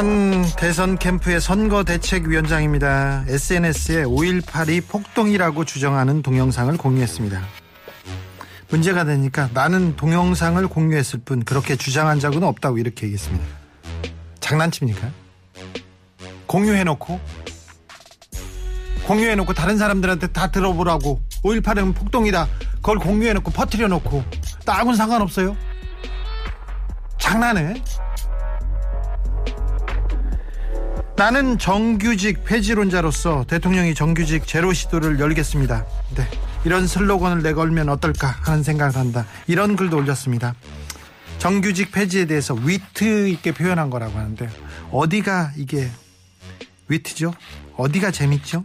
한 대선 캠프의 선거 대책위원장입니다. SNS에 5.18이 폭동이라고 주장하는 동영상을 공유했습니다. 문제가 되니까 나는 동영상을 공유했을 뿐 그렇게 주장한 적은 없다고 이렇게 얘기했습니다. 장난칩니까? 공유해놓고 공유해놓고 다른 사람들한테 다 들어보라고 5.18은 폭동이다. 그걸 공유해놓고 퍼뜨려놓고 나하고는 상관없어요. 장난해? 나는 정규직 폐지론자로서 대통령이 정규직 제로 시도를 열겠습니다. 네. 이런 슬로건을 내걸면 어떨까 하는 생각을 한다. 이런 글도 올렸습니다. 정규직 폐지에 대해서 위트 있게 표현한 거라고 하는데 어디가 이게 위트죠? 어디가 재밌죠?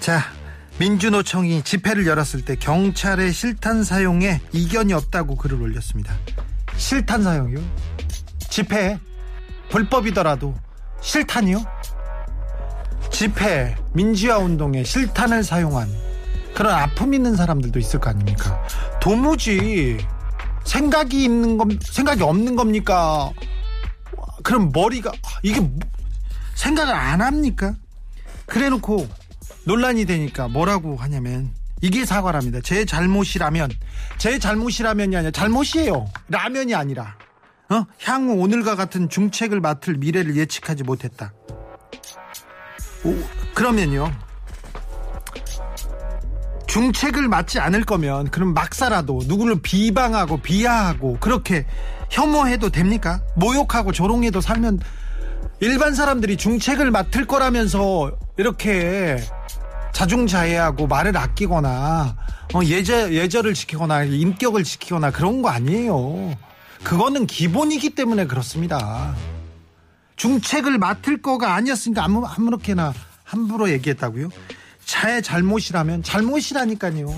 자, 민주노총이 집회를 열었을 때 경찰의 실탄 사용에 이견이 없다고 글을 올렸습니다. 실탄 사용이요? 집회 불법이더라도 실탄이요? 집회, 민주화 운동에 실탄을 사용한 그런 아픔 있는 사람들도 있을 거 아닙니까? 도무지 생각이 있는 겁, 생각이 없는 겁니까? 그럼 머리가, 이게 뭐- 생각을 안 합니까? 그래 놓고 논란이 되니까 뭐라고 하냐면 이게 사과랍니다. 제 잘못이라면, 제 잘못이라면이 아니라 잘못이에요. 라면이 아니라. 어? 향후 오늘과 같은 중책을 맡을 미래를 예측하지 못했다. 오, 그러면요. 중책을 맡지 않을 거면 그럼 막사라도 누구를 비방하고 비하하고 그렇게 혐오해도 됩니까? 모욕하고 조롱해도 살면 일반 사람들이 중책을 맡을 거라면서 이렇게 자중자애하고 말을 아끼거나 어, 예절 예절을 지키거나 인격을 지키거나 그런 거 아니에요. 그거는 기본이기 때문에 그렇습니다. 중책을 맡을 거가 아니었으니까 아무 아무렇게나 함부로 얘기했다고요? 차의 잘못이라면 잘못이라니까요.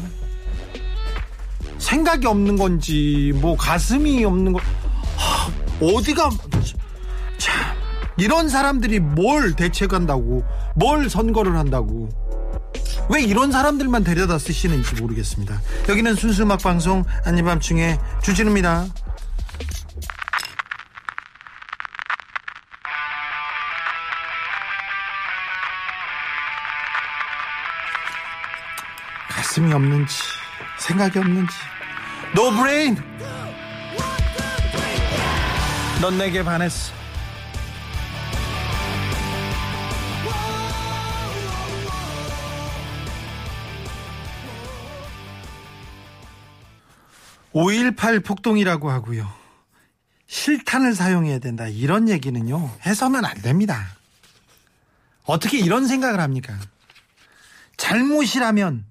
생각이 없는 건지 뭐 가슴이 없는 거 하, 어디가 참 이런 사람들이 뭘 대책한다고 뭘 선거를 한다고 왜 이런 사람들만 데려다 쓰시는지 모르겠습니다. 여기는 순수 음악 방송 아닌 밤중에 주진우입니다. 가슴이 없는지 생각이 없는지. 노브레인 넌 내게 반했어. (5.18) 폭동이라고 하고요. 실탄을 사용해야 된다. 이런 얘기는요 해서는 안 됩니다. 어떻게 이런 생각을 합니까? 잘못이라면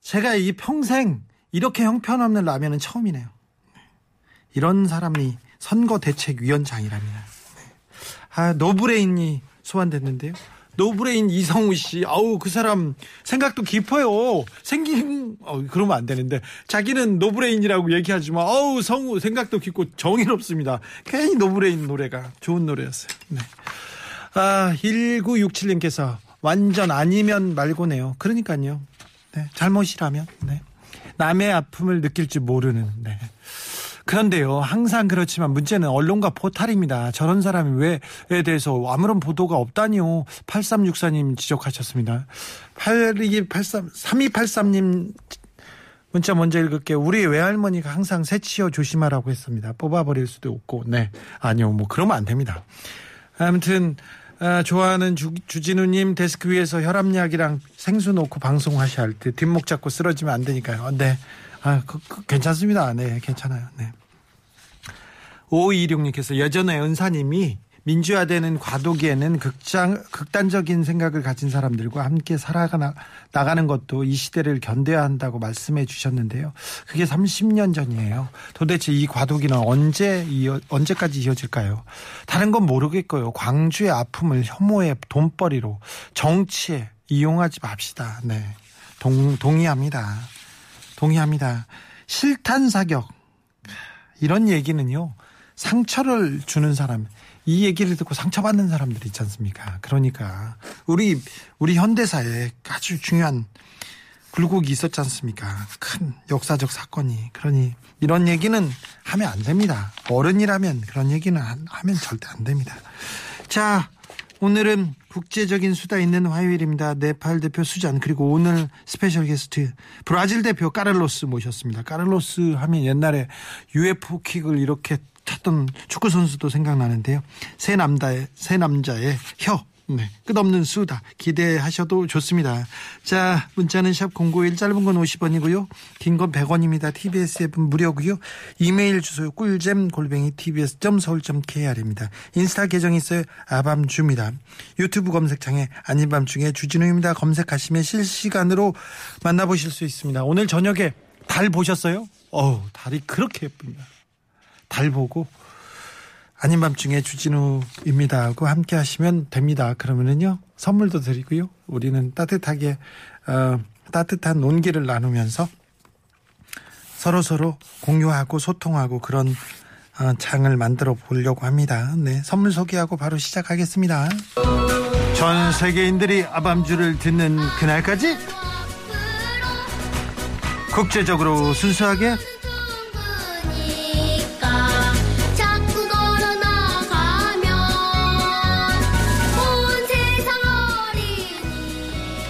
제가 이 평생 이렇게 형편없는 라면은 처음이네요. 이런 사람이 선거 대책 위원장이랍니다. 아, 노브레인이 소환됐는데요. 노브레인 이성우 씨, 아우, 그 사람 생각도 깊어요. 생긴, 어, 그러면 안 되는데. 자기는 노브레인이라고 얘기하지만, 아우, 성우 생각도 깊고 정의롭습니다. 괜히 노브레인 노래가 좋은 노래였어요. 네. 아, 1967님께서 완전 아니면 말고네요. 그러니까요. 네, 잘못이라면, 네. 남의 아픔을 느낄 줄 모르는, 네. 그런데요, 항상 그렇지만 문제는 언론과 포탈입니다. 저런 사람이 왜에 대해서 아무런 보도가 없다니요. 8364님 지적하셨습니다. 8283, 3283님 문자 먼저 읽을게요. 우리 외할머니가 항상 새치어 조심하라고 했습니다. 뽑아버릴 수도 없고, 네. 아니요, 뭐, 그러면 안 됩니다. 아무튼, 아, 좋아하는 주, 주진우님 데스크 위에서 혈압약이랑 생수 놓고 방송하셔야 할 때 뒷목 잡고 쓰러지면 안 되니까요. 네. 아, 그, 그, 괜찮습니다. 네, 괜찮아요. 네. 5226님께서 예전에 은사님이 민주화되는 과도기에는 극장, 극단적인 생각을 가진 사람들과 함께 살아가 나가는 것도 이 시대를 견뎌야 한다고 말씀해 주셨는데요. 그게 30년 전이에요. 도대체 이 과도기는 언제 이어, 언제까지 이어질까요? 다른 건 모르겠고요. 광주의 아픔을 혐오의 돈벌이로 정치에 이용하지 맙시다. 네. 동, 동의합니다. 동의합니다. 실탄 사격. 이런 얘기는요. 상처를 주는 사람, 이 얘기를 듣고 상처받는 사람들이 있지 않습니까? 그러니까 우리 우리 현대사에 아주 중요한 굴곡이 있었지 않습니까? 큰 역사적 사건이. 그러니 이런 얘기는 하면 안 됩니다. 어른이라면 그런 얘기는 하면 절대 안 됩니다. 자, 오늘은 국제적인 수다 있는 화요일입니다. 네팔 대표 수잔 그리고 오늘 special guest 브라질 대표 까를로스 모셨습니다. 까를로스 하면 옛날에 UFO 킥을 이렇게 차던 축구 선수도 생각나는데요. 세 남자의 세 남자의 혀. 네, 끝없는 수다 기대하셔도 좋습니다. 자, 문자는 샵 091 짧은 건 50원이고요. 긴 건 100원입니다. TBS 앱은 무료고요. 이메일 주소 꿀잼 골뱅이 tbs.seoul.kr입니다. 인스타 계정 있어요. 아밤주입니다. 유튜브 검색창에 아닌 밤중에 주진우입니다. 검색하시면 실시간으로 만나보실 수 있습니다. 오늘 저녁에 달 보셨어요? 어우, 달이 그렇게 예쁩니다. 달 보고 아닌 밤중에 주진우입니다 하고 함께 하시면 됩니다. 그러면은요 선물도 드리고요. 우리는 따뜻하게 어, 따뜻한 온기를 나누면서 서로 서로 공유하고 소통하고 그런 어, 장을 만들어 보려고 합니다. 네, 선물 소개하고 바로 시작하겠습니다. 전 세계인들이 아밤주를 듣는 그날까지 국제적으로 순수하게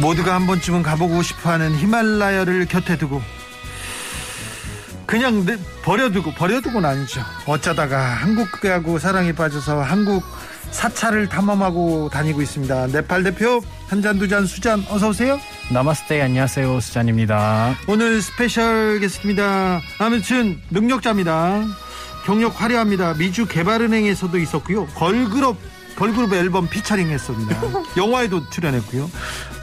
모두가 한 번쯤은 가보고 싶어하는 히말라야를 곁에 두고 그냥 내- 버려두고 버려두고는 아니죠. 어쩌다가 한국하고 사랑에 빠져서 한국 사찰을 탐험하고 다니고 있습니다. 네팔 대표 한 잔두잔 수잔 어서 오세요. 나마스테 안녕하세요 수잔입니다. 오늘 special guest입니다. 아무튼 능력자입니다. 경력 화려합니다. 미주 개발은행에서도 있었고요. 걸그룹 걸그룹 앨범 피처링 했습니다. 영화에도 출연했고요.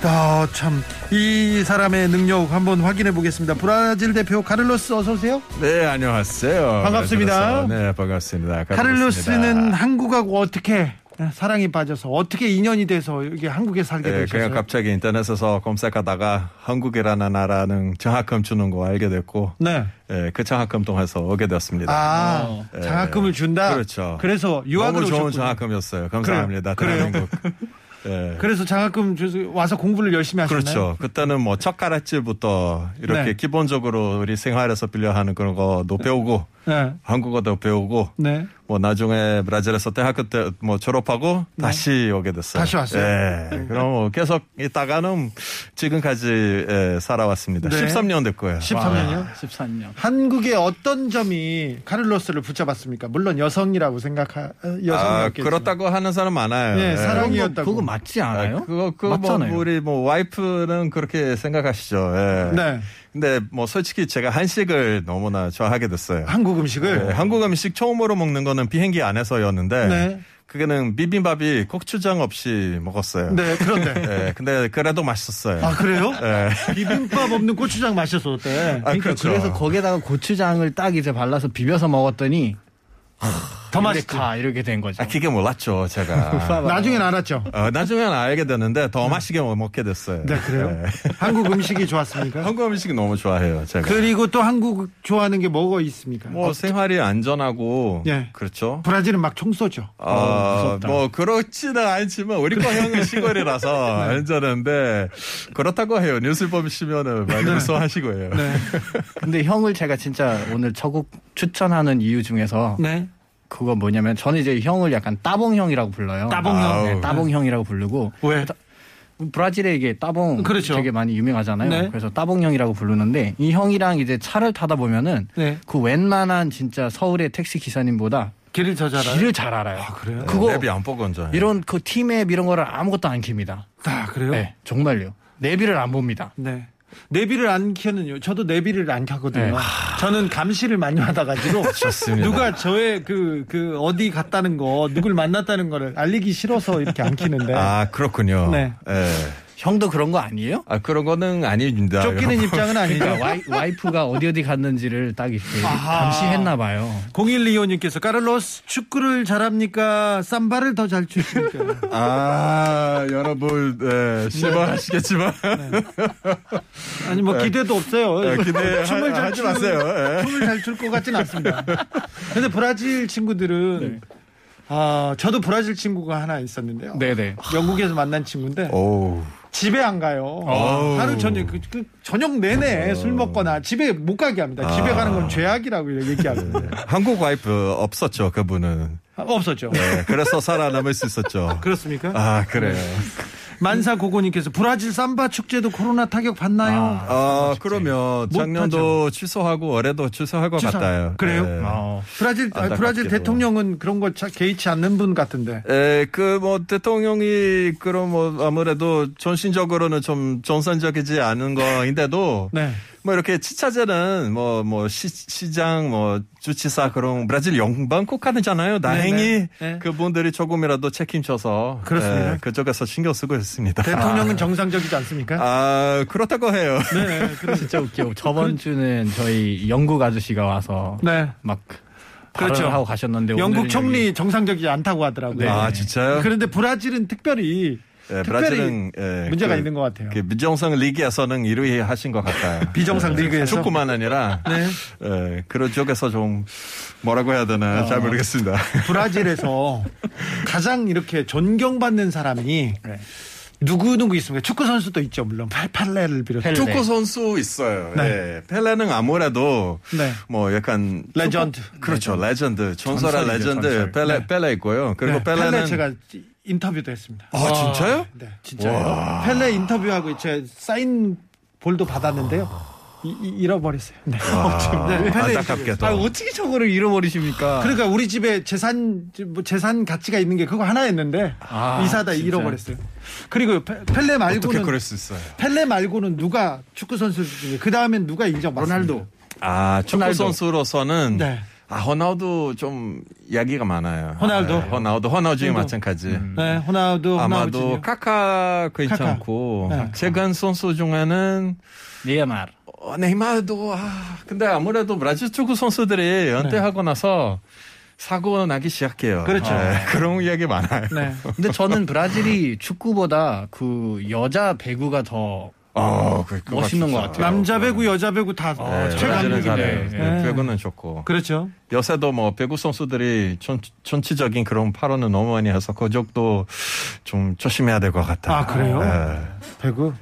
아, 참, 이 사람의 능력 한번 확인해 보겠습니다. 브라질 대표 카를로스 어서 오세요. 네, 안녕하세요. 반갑습니다. 네, 반갑습니다. 카를로스는 한국하고 어떻게 사랑에 빠져서 어떻게 인연이 돼서 여기 한국에 살게 네, 되셨어요? 그냥 갑자기 인터넷에서 검색하다가 한국이라는 나라는 장학금 주는 거 알게 됐고, 네. 예, 그 장학금 통해서 오게 되었습니다. 아, 예. 장학금을 준다? 그렇죠. 그래서 유학을 너무 좋은 오셨군요. 장학금이었어요. 감사합니다. 그래요? 대한민국. 예. 그래서 장학금 와서 공부를 열심히 하셨나요? 그렇죠. 그때는 뭐 첫 가락질부터 이렇게 네. 기본적으로 우리 생활에서 빌려 하는 그런 거도 배우고 네. 한국어도 배우고 네. 뭐 나중에 브라질에서 대학교 때 뭐 졸업하고 다시 오게 됐어요. 다시 왔어요? 예. 그럼 뭐 계속 있다가는 지금까지 예, 살아왔습니다. 네. 13년 됐고요. 13년이요? 14년. 한국의 어떤 점이 카를로스를 붙잡았습니까? 물론 여성이라고 생각하 아, 여성이었겠죠. 그렇다고 하는 사람 많아요. 네, 예. 사랑이었다고. 그거 맞지 않아요? 아, 그거 그거 뭐 맞잖아요. 우리 뭐 와이프는 그렇게 생각하시죠. 예. 네. 근데 뭐 솔직히 제가 한식을 너무나 좋아하게 됐어요. 한국 음식을 예, 한국 음식 처음으로 먹는 거는 비행기 안에서였는데 네. 그게는 비빔밥이 고추장 없이 먹었어요. 네, 그런데 예, 근데 그래도 맛있었어요. 아 그래요? 예. 비빔밥 없는 고추장 마셨었대. 아, 그러니까 그렇죠. 그래서 거기에다가 고추장을 딱 이제 발라서 비벼서 먹었더니 더 맛있지. 가 이렇게 된 거죠. 아, 그게 몰랐죠, 제가. 나중엔 알았죠. 어, 나중에는 알게 됐는데 더 맛있게 먹게 됐어요. 네, 그래요? 예. 한국 음식이 좋았습니까? 한국 음식 너무 좋아해요, 제가. 그리고 또 한국 좋아하는 게 뭐가 있습니까? 뭐 생활이 안전하고 예. 그렇죠. 브라질은 막 총 쏘죠. 아, 무섭다. 뭐 그렇지는 않지만 우리 거 형은 시골이라서 안전한데 그렇다고 해요. 뉴스 보시면은 많이 무서워하시고요. 네. 근데 형을 제가 진짜 오늘 저곡 추천하는 이유 중에서 네. 그거 뭐냐면 저는 이제 형을 약간 따봉 형이라고 불러요. 따봉 형? 네, 아우. 따봉 형이라고 부르고 왜? 브라질에 이게 따봉 그렇죠. 되게 많이 유명하잖아요. 네. 그래서 따봉 형이라고 부르는데 이 형이랑 이제 차를 타다 보면은 네. 그 웬만한 진짜 서울의 택시 기사님보다 길을 더 잘알아요? 길을 잘 알아요. 그래요? 그거 앱이 안 보건져. 이런 그 팀앱 이런 거를 아무것도 안 킵니다. 아, 그래요? 네, 정말요. 내비를 안 봅니다. 네. 내비를 안 켜는요. 저도 내비를 안 켜거든요. 네. 저는 감시를 많이 받아가지고 좋습니다. 누가 저의 그, 그 어디 갔다는 거, 누굴 만났다는 거를 알리기 싫어서 이렇게 안 키는데 아 그렇군요. 네. 예. 형도 그런 거 아니에요? 아 그런 거는 아닙니다. 쫓기는 입장은 아니죠. 그러니까 와이, 와이 프가 어디 어디 갔는지를 딱 이렇게 감시했나 봐요. 0125님께서 까를로스 축구를 잘합니까? 삼바를 더 잘 추십니까? 아 여러분 네, 실망하시겠지만 아니 뭐 기대도 없어요. 네, 기대 춤을 하- 잘 하지 추는- 마세요. 예. 춤을 잘 출 것 같진 않습니다. 근데 브라질 친구들은 네. 아 저도 브라질 친구가 하나 있었는데요. 네네. 영국에서 만난 친구인데 오. 집에 안 가요. 하루 저녁 그, 그 저녁 내내 술 먹거나 집에 못 가게 합니다. 집에 아. 가는 건 죄악이라고 얘기하거든요. 한국 와이프 없었죠 그분은. 아, 없었죠. 네, 그래서 살아남을 수 있었죠. 그렇습니까? 아 그래요. 만사 고고님께서 브라질 삼바 축제도 코로나 타격 받나요? 아 그러면 못 작년도 취소하고 올해도 취소할 것 취소. 같아요. 그래요? 네. 어, 브라질 아, 안타깝게도. 브라질 대통령은 그런 거 차- 개의치 않는 분 같은데. 에, 그, 뭐, 대통령이, 그런, 뭐, 아무래도 정신적으로는 좀 정상적이지 않은 거인데도, 네. 뭐, 이렇게 치차제는, 뭐, 뭐, 시, 시장, 뭐, 주치사, 그런, 브라질 영방 국가잖아요. 다행히 네, 네. 그분들이 조금이라도 책임져서, 그렇습니다. 에, 그쪽에서 신경 쓰고 있습니다. 대통령은 정상적이지 않습니까? 아, 그렇다고 해요. 네, 그래. 진짜 웃겨. 저번 주는 저희 영국 아저씨가 와서 네. 막 그렇죠. 하고 가셨는데 영국 총리 여기- 정상적이지 않다고 하더라고요. 네. 아, 진짜요? 그런데 브라질은 특별히 예, 브라질은, 예, 문제가 그- 있는 것 같아요. 그 미정상 리그에서는 1위 하신 것 같아요. 비정상 예, 리그에서? 축구만 아니라 네. 예, 그런 쪽에서 좀 뭐라고 해야 되나 어. 잘 모르겠습니다. 브라질에서 가장 이렇게 존경받는 사람이 네. 누구 누구 있습니까? 축구 선수도 있죠, 물론 팔- 팔레를 비롯해. 펠레. 축구 선수 있어요. 네. 예, 펠레는 아무래도 네. 뭐 약간 레전드. 축구- 그렇죠, 레전드, 전설의 전설이죠, 레전드 전설. 펠레 네. 펠레 있고요. 그리고 네, 펠레는 펠레 제가 인터뷰도 했습니다. 아 진짜요? 네, 진짜요. 펠레 인터뷰하고 제 사인 볼도 받았는데요. 이- 이- 잃어버렸어요. 네. 네. 안타깝게도. 아, 어떻게 저거를 잃어버리십니까? 그러니까 우리 집에 재산 뭐 재산 가치가 있는 게 그거 하나였는데 아, 이사하다 진짜. 잃어버렸어요. 그리고 페- 펠레 어떻게 말고는 그럴 수 있어요? 펠레 말고는 누가 축구 선수 중에 그 다음엔 누가 인정받습니까? 로날도. 아 축구. 선수로서는 네. 아 호나우두 좀 이야기가 많아요. 호날두? 네, 호나우두 호나우두 중에 호날두. 마찬가지. 네, 호나우두, 아마도. 카카 괜찮고 네. 최근 선수 중에는 네이마르. 어, 네이마르도 아 근데 아무래도 브라질 축구 선수들이 은퇴하고 나서 사고 나기 시작해요. 그렇죠. 네, 그런 이야기 많아요. 네. 근데 저는 브라질이 축구보다 그 여자 배구가 더 어, 그- 멋있는. 것 같아요. 남자 배구, 여자 배구 다 아, 네. 브라질은 잘해요. 네. 네, 배구는 좋고. 그렇죠. 요새도 뭐 배구 선수들이 전, 전체적인 그런 발언을 너무 많이 해서 그쪽도 좀 조심해야 될 것 같아요. 아, 그래요? 네. 배구.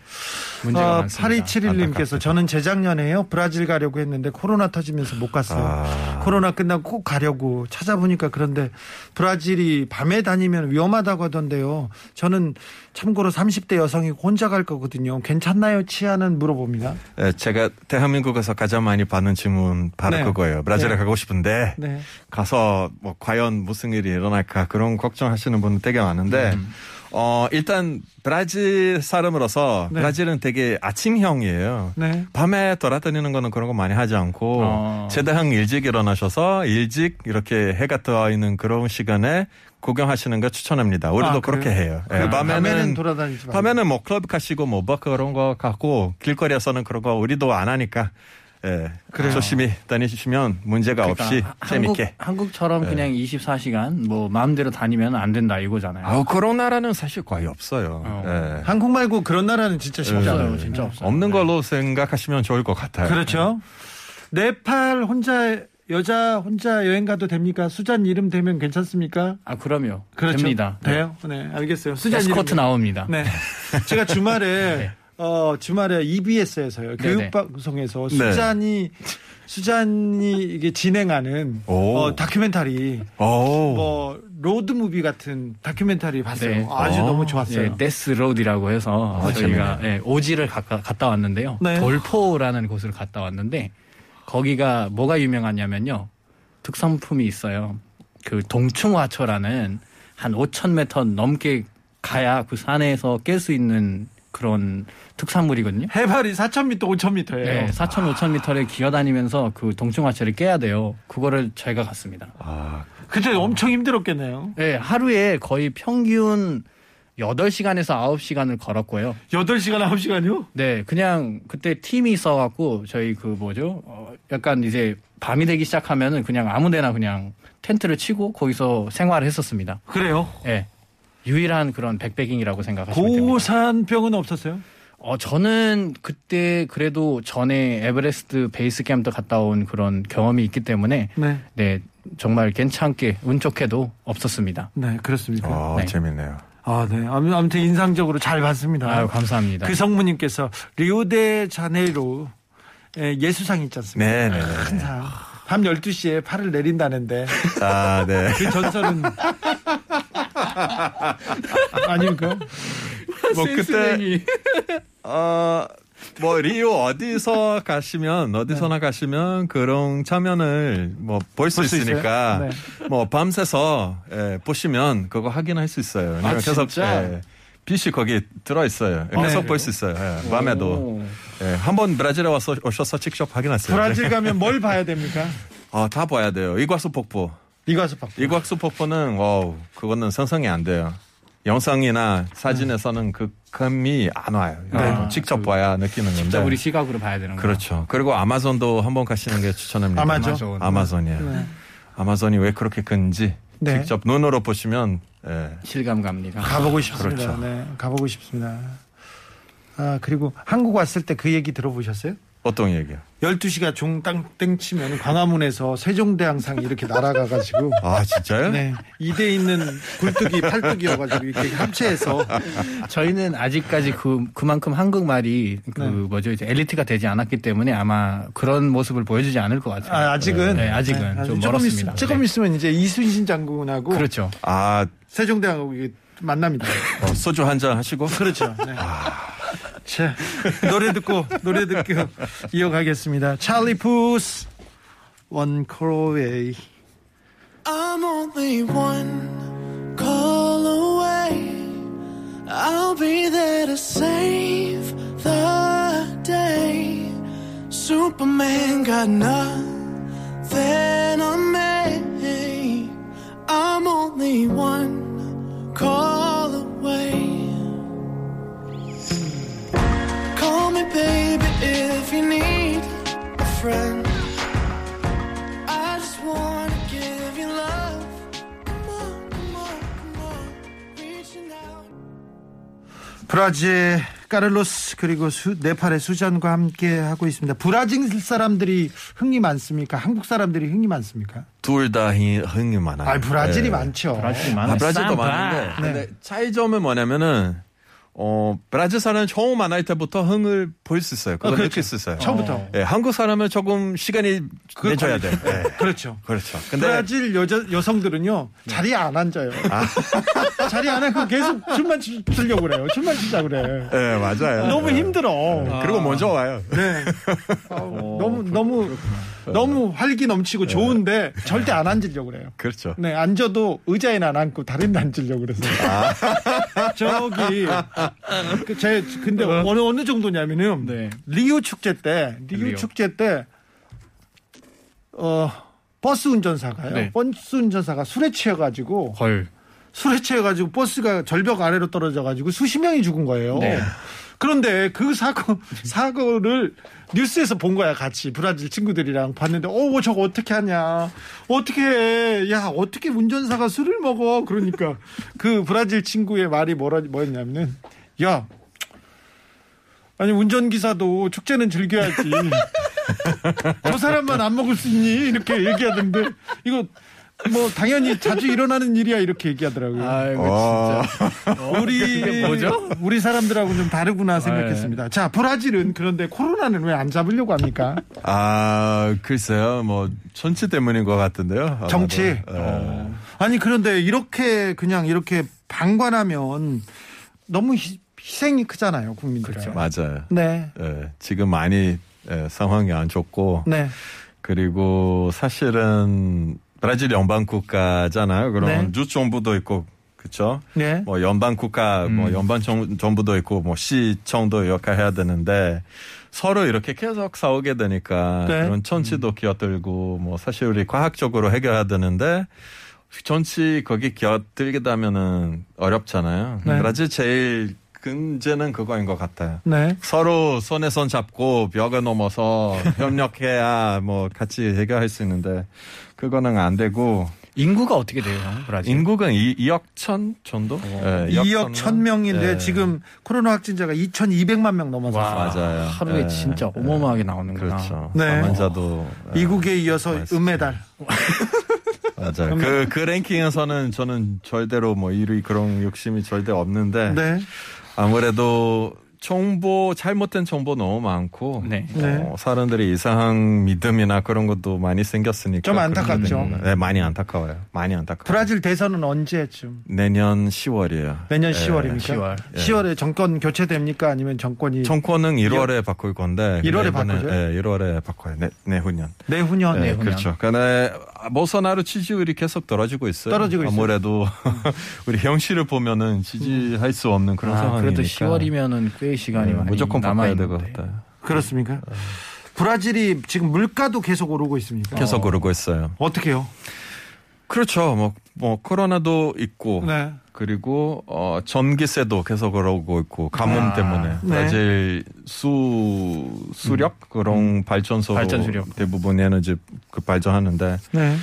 문제가 어, 많습니다. 8271님께서 안타깝게도. 저는 재작년에요. 브라질 가려고 했는데 코로나 터지면서 못 갔어요. 아. 코로나 끝나고 꼭 가려고 찾아보니까 그런데 브라질이 밤에 다니면 위험하다고 하던데요. 저는 참고로 30대 여성이 혼자 갈 거거든요. 괜찮나요? 치아는 물어봅니다. 네, 제가 대한민국에서 가장 많이 받는 질문 바로 네. 그거예요. 브라질에 네. 가고 싶은데 네. 가서 뭐 과연 무슨 일이 일어날까 그런 걱정하시는 분들 되게 많은데 음. 어 일단 브라질 사람으로서 네. 브라질은 되게 아침형이에요. 네. 밤에 돌아다니는 거는 그런 거 많이 하지 않고 어. 최대한 일찍 일어나셔서 일찍 이렇게 해가 떠 있는 그런 시간에 구경하시는 거 추천합니다. 우리도 아, 그렇게? 해요. 예, 그럼 밤에는 밤에는 돌아다니지 말고. 밤에는 뭐 클럽 가시고 뭐뭐 그런 거 갖고 길거리에서는 그런 거 우리도 안 하니까 예, 조심히 다니시면 문제가 없이 그러니까 한국, 재밌게. 한국 처럼 그냥 24시간 뭐 마음대로 다니면 안 된다 이거잖아요. 아우 그런 나라는 사실 거의 없어요. 어. 예. 한국 말고 그런 나라는 진짜 쉽지 없어요. 않아요. 진짜 없어요. 없는 걸로 생각하시면 좋을 것 같아요. 그렇죠. 네팔 혼자 여자 혼자 여행 가도 됩니까? 수잔 이름 되면 괜찮습니까? 아 그럼요. 그렇죠. 됩니다. 네. 돼요? 네, 알겠어요. 수잔 에스코트 이름. 나옵니다. 네. 제가 주말에 네. 어 주말에 EBS에서요. 교육 방송에서 네. 수잔이 수잔이 이게 진행하는 오. 어, 다큐멘터리 오. 뭐 로드 무비 같은 다큐멘터리 봤어요. 네. 아주 어. 너무 좋았어요. 예, Death Road라고 해서 아, 저희가 예, 오지를 가- 갔다 왔는데요. 네. 돌포라는 곳을 갔다 왔는데 거기가 뭐가 유명하냐면요. 특산품이 있어요. 그 동충하초라는 한 5천 m 넘게 가야 그 산에서 깰 수 있는 그런 특산물이거든요. 해발이 4,000m, 5,000m예요. 네, 4천, 5천 미터를 기어다니면서 그 동충하철을 깨야 돼요. 그거를 저희가 갔습니다. 아, 그때 엄청 힘들었겠네요. 네, 하루에 거의 평균 8시간에서 9시간을 걸었고요. 8시간, 9시간이요? 네, 그냥 그때 팀이 있어갖고 저희 그 뭐죠? 어, 약간 이제 밤이 되기 시작하면은 그냥 아무 데나 그냥 텐트를 치고 거기서 생활을 했었습니다. 그래요? 네. 유일한 그런 백백잉이라고 생각하시면 됩니다. 고산병은 없었어요? 어, 저는 그때 그래도 전에 에베레스트 베이스 캠프 갔다 온 그런 경험이 있기 때문에 네. 네, 정말 괜찮게 운 좋게도 없었습니다. 네, 그렇습니까? 어, 네. 재밌네요. 아, 네. 아무- 아무튼 인상적으로 잘 봤습니다. 아유, 감사합니다. 그 성무님께서 리오데 자네이로 예, 예수상 있지 않습니까? 네, 네, 네. 큰 상. 밤 12시에 팔을 내린다는데 아, 네. 그 전설은 아닙니까? 뭐 그때 어, 뭐 리오 어디서 가시면 어디서나 가시면 그런 장면을 뭐볼수 볼수 있으니까 있어요? 뭐 밤새서 예, 보시면 그거 확인할 수 있어요. 아, 그래서 진짜? 예, 빛이 거기 들어 있어요. 네. 계속 볼수 있어요. 예, 밤에도 오. 예, 한번 브라질에 와서 오셔서 직접 확인하세요. 브라질 가면 뭘 봐야 됩니까? 아, 다 봐야 돼요. 이과수 폭포. 이과수 박. 이과수 폭포는 wow 그거는 상상이 안 돼요. 영상이나 사진에서는 그 감이 안 와요. 네. 직접 봐야 느끼는 건데. 진짜 우리 시각으로 봐야 되는 거예요. 그렇죠. 그리고 아마존도 한번 가시는 게 추천합니다. 아마존? 아마존. 아마존이에요. 네. 아마존이 왜 그렇게 큰지 네. 직접 눈으로 보시면 예. 실감 갑니다. 가보고 싶습니다. 그렇죠. 네, 가보고 싶습니다. 아, 그리고 한국 왔을 때 그 얘기 들어보셨어요? 어떤 얘기요? 12시가 종땅 땡 치면 광화문에서 세종대왕상이 이렇게 날아가가지고 아 진짜요? 네, 2대 있는 굴뚝이 팔뚝이어가지고 이렇게 합체해서 저희는 아직까지 그 그만큼 한국말이 그 네. 뭐죠 이제 엘리트가 되지 않았기 때문에 아마 그런 모습을 보여주지 않을 것 같아요. 아, 아직은 네, 아직은 네, 좀 조금 멀었습니다. 있으면, 조금 네. 있으면 이제 이순신 장군하고 그렇죠. 아 세종대왕하고 이게 만납니다. 어, 소주 한 잔 하시고 그렇죠. 네. 자, 노래 듣고 노래 듣고 이어가겠습니다. 찰리 푸스 One Call Away. I'm only one call away. I'll be there to save the day. Superman got nothing on me. I'm only one call away. Call me, baby, if you need a friend. I just wanna give you love. Come on, come on, come on. Reaching out. 브라질 까를로스 그리고 수, 네팔의 수잔과 함께 하고 있습니다. 브라질 사람들이 흥이 많습니까? 한국 사람들이 흥이 많습니까? 둘 다 흥이 많아요. 아, 브라질이 예. 많죠. 브라질이 아, 많아요. 브라질도 삼바. 많은데 근데 차이점은 뭐냐면은 어 브라질 사람은 처음 만날 때부터 흥을 보일 수 있어요. 그걸 어, 그렇죠. 느낄 수 있어요. 처음부터. 예, 한국 사람은 조금 시간이 그 내줘야 돼. 예, 그렇죠. 그렇죠. 근데 브라질 여자 여성들은요 자리에 안 앉아요. 자리에 안 앉고 계속 춤만 추- 추려고 그래요. 춤만 추자 그래. 예, 맞아요. 너무 예. 힘들어. 그리고 먼저 와요. 네. 아우, 너무 너무 너무 활기 넘치고 좋은데 절대 안 앉으려고 그래요. 그렇죠. 네, 앉아도 의자에는 안 앉고 다른 데 앉으려고 그래서. 저기, 그 제, 근데 어느, 어느 정도냐면은, 네. 리우 축제 때, 리우 리우. 축제 때, 어, 버스 운전사가요. 네. 버스 운전사가 술에 취해 가지고, 헐. 술에 취해가지고 버스가 절벽 아래로 떨어져가지고 수십 명이 죽은 거예요. 네. 그런데 그 사고 사고를 뉴스에서 본 거야 같이. 브라질 친구들이랑 봤는데 어 저거 어떻게 하냐. 어떻게 해? 야 어떻게 운전사가 술을 먹어? 그러니까 그 브라질 친구의 말이 뭐라 뭐였냐면은 야 아니 운전기사도 축제는 즐겨야지. 저 사람만 안 먹을 수 있니? 이렇게 얘기하던데 이거 뭐 당연히 자주 일어나는 일이야 이렇게 얘기하더라고요. 아이고 어. 진짜. 우리 뭐죠? 우리 사람들하고는 좀 다르구나 생각했습니다. 자, 브라질은 그런데 코로나는 왜 안 잡으려고 합니까? 아, 글쎄요. 뭐 정치 때문인 것 같은데요. 아마도. 정치? 예. 아니 그런데 이렇게 그냥 이렇게 방관하면 너무 희, 희생이 크잖아요, 국민들. 그렇죠. 맞아요. 네. 예, 지금 많이 예, 상황이 안 좋고 네. 그리고 사실은 브라질 연방 국가잖아요. 그럼 네. 주 정부도 있고 그렇죠? 네. 뭐 연방 국가, 뭐 음. 연방 정, 정부도 있고 뭐 시청도 역할해야 되는데 서로 이렇게 계속 싸우게 되니까 네. 그런 정치도 끼어들고 뭐 사실 우리 과학적으로 해결해야 되는데 정치 거기 끼어들게 되면은 어렵잖아요. 네. 브라질 제일 근제는 그거인 것 같아요. 네. 서로 손에 손 잡고 벽을 넘어서 협력해야 뭐 같이 해결할 수 있는데 그거는 안 되고 인구가 어떻게 돼요, 브라질? 인구가 2, 2억 천 정도? 네, 2억 1000명인데 네. 지금 코로나 확진자가 2200만 명. 와, 맞아요. 하루에 네. 진짜 어마어마하게 나오는구나. 그렇죠. 네. 사망자도 네, 미국에 이어서. 은메달. 맞아요. 그, 그 랭킹에서는 저는 절대로 뭐 1위 그런 욕심이 절대 없는데 네. 아무래도 정보 잘못된 정보 너무 많고 네. 네. 어, 사람들이 이상한 믿음이나 그런 것도 많이 생겼으니까 좀 안타깝죠. 네, 많이 안타까워요. 많이 안타까워요. 브라질 대선은 언제쯤? 내년 10월이에요. 내년 10월입니까? 10월. 10월에 정권 교체됩니까? 아니면 정권이 정권은 1월에 바꿀 건데 1월에 근데 이번에, 바꾸죠? 네, 1월에 바꿔요. 내, 내후년. 내후년? 네, 내후년. 그렇죠. 근데 bolsona로 지지율이 계속 떨어지고 있어요. 떨어지고 있어요. 아무래도 우리 형 씨를 보면은 지지할 수 없는 그런 아, 상황이니까. 그래도 10월이면은 꽤 시간이 네, 많이 무조건 남아 바꿔야 될 것. 같아요. 그렇습니까? 브라질이 지금 물가도 계속 오르고 있습니까? 계속 오르고 있어요. 어떻게요? 그렇죠. 뭐, 뭐 코로나도 있고 네. 그리고 어 전기세도 계속 오르고 있고 가뭄 아, 때문에 네. 브라질 수 수력 그런 발전소 발전 수력. 대부분 에너지 그 발전하는데 네.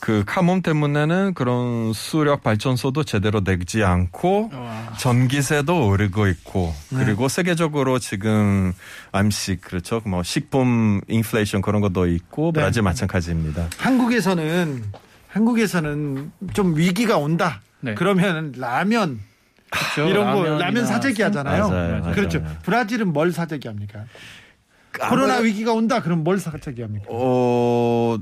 그 가뭄 때문에는 그런 수력 발전소도 제대로 내지 않고 전기세도 오르고 있고 네. 그리고 세계적으로 지금 암식 그렇죠 뭐 식품 인플레이션 그런 것도 있고 네. 브라질 마찬가지입니다. 한국에서는 한국에서는 좀 위기가 온다. 네. 그러면 라면 그렇죠. 이런 거 라면 사재기 하잖아요. 맞아요, 맞아요. 그렇죠. 브라질은 뭘 사재기 합니까? 코로나 위기가 온다. 그럼 뭘 사재기 합니까? 어,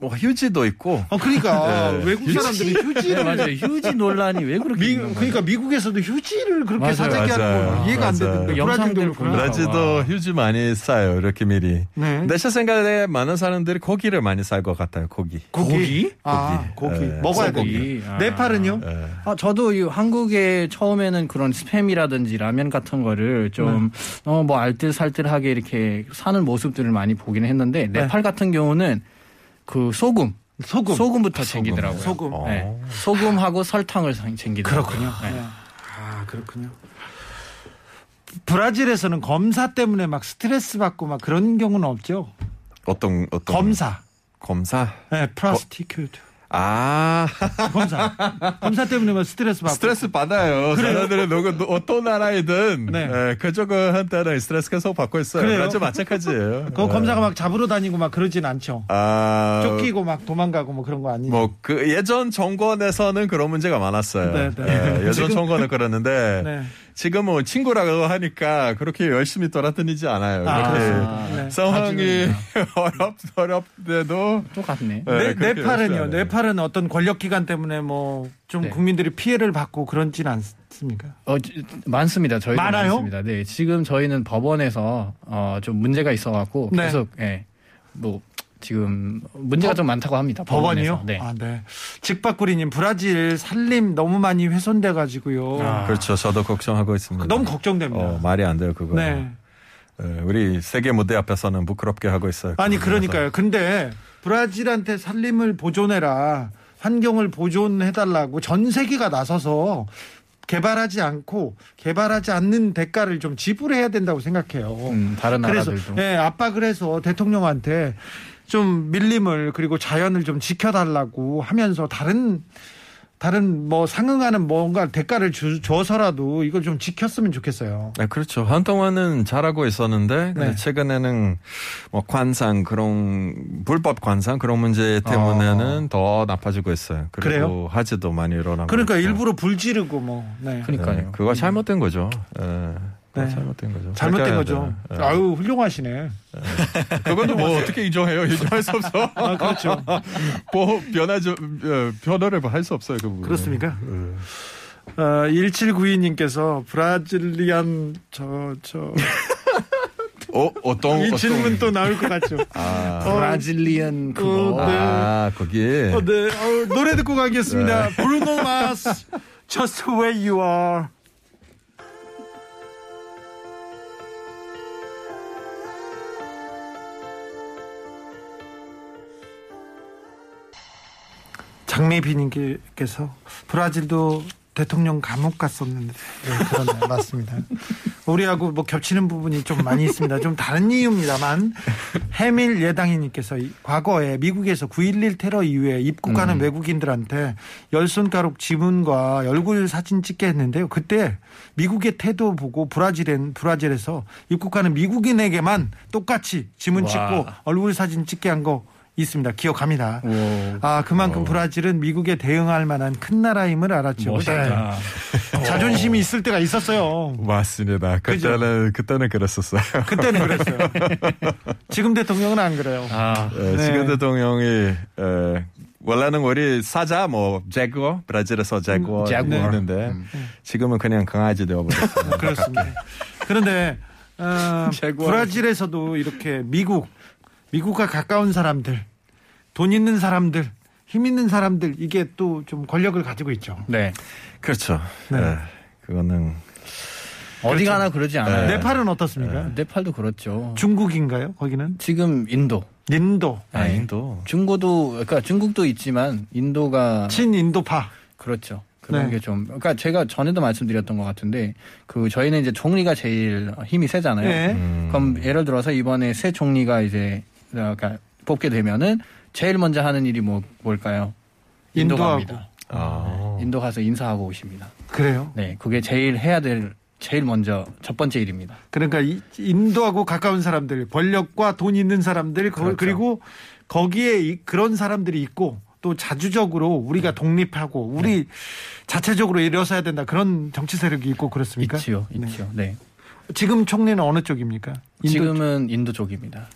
뭐 휴지도 있고 어, 그러니까 네. 외국 사람들이 네, 휴지 를 맞아요. 휴지 논란이 왜 그렇게 미? 그러니까 미국에서도 휴지를 그렇게 맞아요. 사재기 하는 건 맞아요. 이해가 안그 영상들 브라질도 그렇구나. 브라질도 와. 휴지 많이 싸요 이렇게 미리. 네. 내 생각에 많은 사람들이 고기를 많이 쌀 것 같아요 고기. 고기? 아, 고기. 고기. 네, 먹어야. 되기. 아. 네팔은요? 예. 아, 저도 이 한국에 처음에는 그런 스팸이라든지 라면 같은 거를 좀, 네. 어, 뭐 알뜰살뜰하게 이렇게 사는 모습들을 많이 보긴 했는데, 네. 네팔 같은 경우는 그 소금, 소금. 소금부터 챙기더라고요. 소금. 어. 네. 소금하고 설탕을 상- 챙기더라고요. 그렇군요. 네. 네. 아, 그렇군요. 브라질에서는 검사 때문에 막 스트레스 받고 막 그런 경우는 없죠. 어떤 어떤 검사. 검사. 네, prosecute. 아 검사. 검사 때문에 막 스트레스 받고. 스트레스 받아요. 사람들은 누구 누- 어떤 나라이든 네. 예, 그쪽한테는 스트레스 계속 받고 있어요. 그래요? 브라질 마찬가지예요. 그 검사가 막 잡으러 다니고 막 그러진 않죠. 아, 쫓기고 막 도망가고 뭐 그런 거 아니죠. 뭐그 예전 정권에서는 그런 문제가 많았어요. 네, 네. 예, 예전 정권은 그랬는데 네. 지금은 친구라고 하니까 그렇게 열심히 돌아다니지 않아요. 아. 네. 상황이 어렵 어렵대도 똑같네. 네, 네, 네팔은요. 네팔은 어떤 권력 기관 때문에 뭐좀 네. 국민들이 피해를 받고 그런진 않습니까? 어, 지- 많습니다. 저희도 많아요? 많습니다. 네, 지금 저희는 법원에서 어, 좀 문제가 있어갖고 네. 계속 예, 뭐 지금 문제가 좀 많다고 합니다. 법원이요? 네. 아, 네. 직박구리님 브라질 살림 너무 많이 훼손돼 가지고요. 아. 그렇죠. 저도 걱정하고 있습니다. 너무 걱정됩니다. 어, 말이 안 돼요 그거. 네. 예, 우리 세계 무대 앞에서는 부끄럽게 하고 있어요. 아니 그래서. 그러니까요. 근데 브라질한테 살림을 보존해라. 환경을 보존해달라고 전 세계가 나서서 개발하지 않고 개발하지 않는 대가를 좀 지불해야 된다고 생각해요. 음, 다른 그래서 나라들도. 예, 압박을 해서 대통령한테 좀 밀림을 그리고 자연을 좀 지켜달라고 하면서 다른 다른 뭐 상응하는 뭔가 대가를 주, 줘서라도 이걸 좀 지켰으면 좋겠어요. 네, 그렇죠. 한동안은 잘하고 있었는데 근데 네. 최근에는 뭐 관상 그런 불법 관상 그런 문제 때문에는 더 나빠지고 있어요. 그리고 그래요? 화재도 많이 일어나고. 그러니까 있고. 일부러 불 지르고 뭐 네. 그러니까요. 네, 그거 잘못된 거죠. 예. 네. 잘못된 거죠. 잘못된 거죠. 예. 아유 훌륭하시네. 그거는 뭐 어떻게 인정해요? 인정할 수 없어. 아 그렇죠. 뭐 변화 좀 어, 변화를 할 수 없어요 그 부분. 그렇습니까? 어, 1792님께서 브라질리안 저 저 어 어떤 이 어떤 질문 또 나올 것 같죠. 아, 브라질리언 그거. 어, 네. 아 거기 어, 네. 어, 노래 듣고 가겠습니다. 브루노 마스, Just Where You Are. 장미비님께서 브라질도 대통령 감옥 갔었는데 네, 그렇네요. 맞습니다. 우리하고 뭐 겹치는 부분이 좀 많이 있습니다. 좀 다른 이유입니다만 해밀 예당이님께서 이- 과거에 미국에서 9.11 테러 이후에 입국하는 외국인들한테 열 손가락 지문과 얼굴 사진 찍게 했는데요. 그때 미국의 태도 보고 브라질엔 브라질에서 입국하는 미국인에게만 똑같이 지문 와. 찍고 얼굴 사진 찍게 한거 있습니다. 기억합니다. 오, 아, 그만큼 브라질은 미국에 대응할 만한 큰 나라임을 알았죠. 멋있다. 네. 자존심이 있을 때가 있었어요. 맞습니다. 그죠? 그때는 그때는 그랬었어요. 그때는 그랬어요. 지금 대통령은 안 그래요. 아, 에, 네. 지금 대통령이 에, 원래는 우리 사자 뭐 제거 브라질에서 제거 음, 제거. 있는데 지금은 그냥 강아지 되어버렸어요. 그렇습니다. 그런데 어. 브라질에서도 이렇게 미국, 미국과 가까운 사람들, 돈 있는 사람들, 힘 있는 사람들 이게 또 좀 권력을 가지고 있죠. 네. 그렇죠. 네. 에, 그거는 어디 가나 그러지 않아요. 네팔은 어떻습니까? 네 팔도 그렇죠. 중국인가요? 거기는 지금 인도. 인도, 아, 네. 인도 중고도 그러니까 중국도 있지만 인도가 친인도파. 그렇죠. 그런 네. 게좀 그러니까 제가 전에도 말씀드렸던 것 같은데 그 저희는 이제 총리가 제일 힘이 세잖아요. 네. 음. 그럼 예를 들어서 이번에 새 총리가 이제 그러니까 뽑게 되면은 제일 먼저 하는 일이 뭐 뭘까요? 인도 인도하고. 갑니다. 아. 인도 가서 인사하고 오십니다. 그래요. 네, 그게 제일 해야 될 제일 먼저 첫 번째 일입니다. 그러니까 이- 인도하고 가까운 사람들, 권력과 돈 있는 사람들, 거- 그렇죠. 그리고 거기에 이- 그런 사람들이 있고 또 자주적으로 우리가 독립하고 우리 자체적으로 일어서야 된다 그런 정치 세력이 있고 그렇습니까? 있지요, 네. 있죠. 네. 지금 총리는 어느 쪽입니까? 인도 지금은 인도 쪽입니다.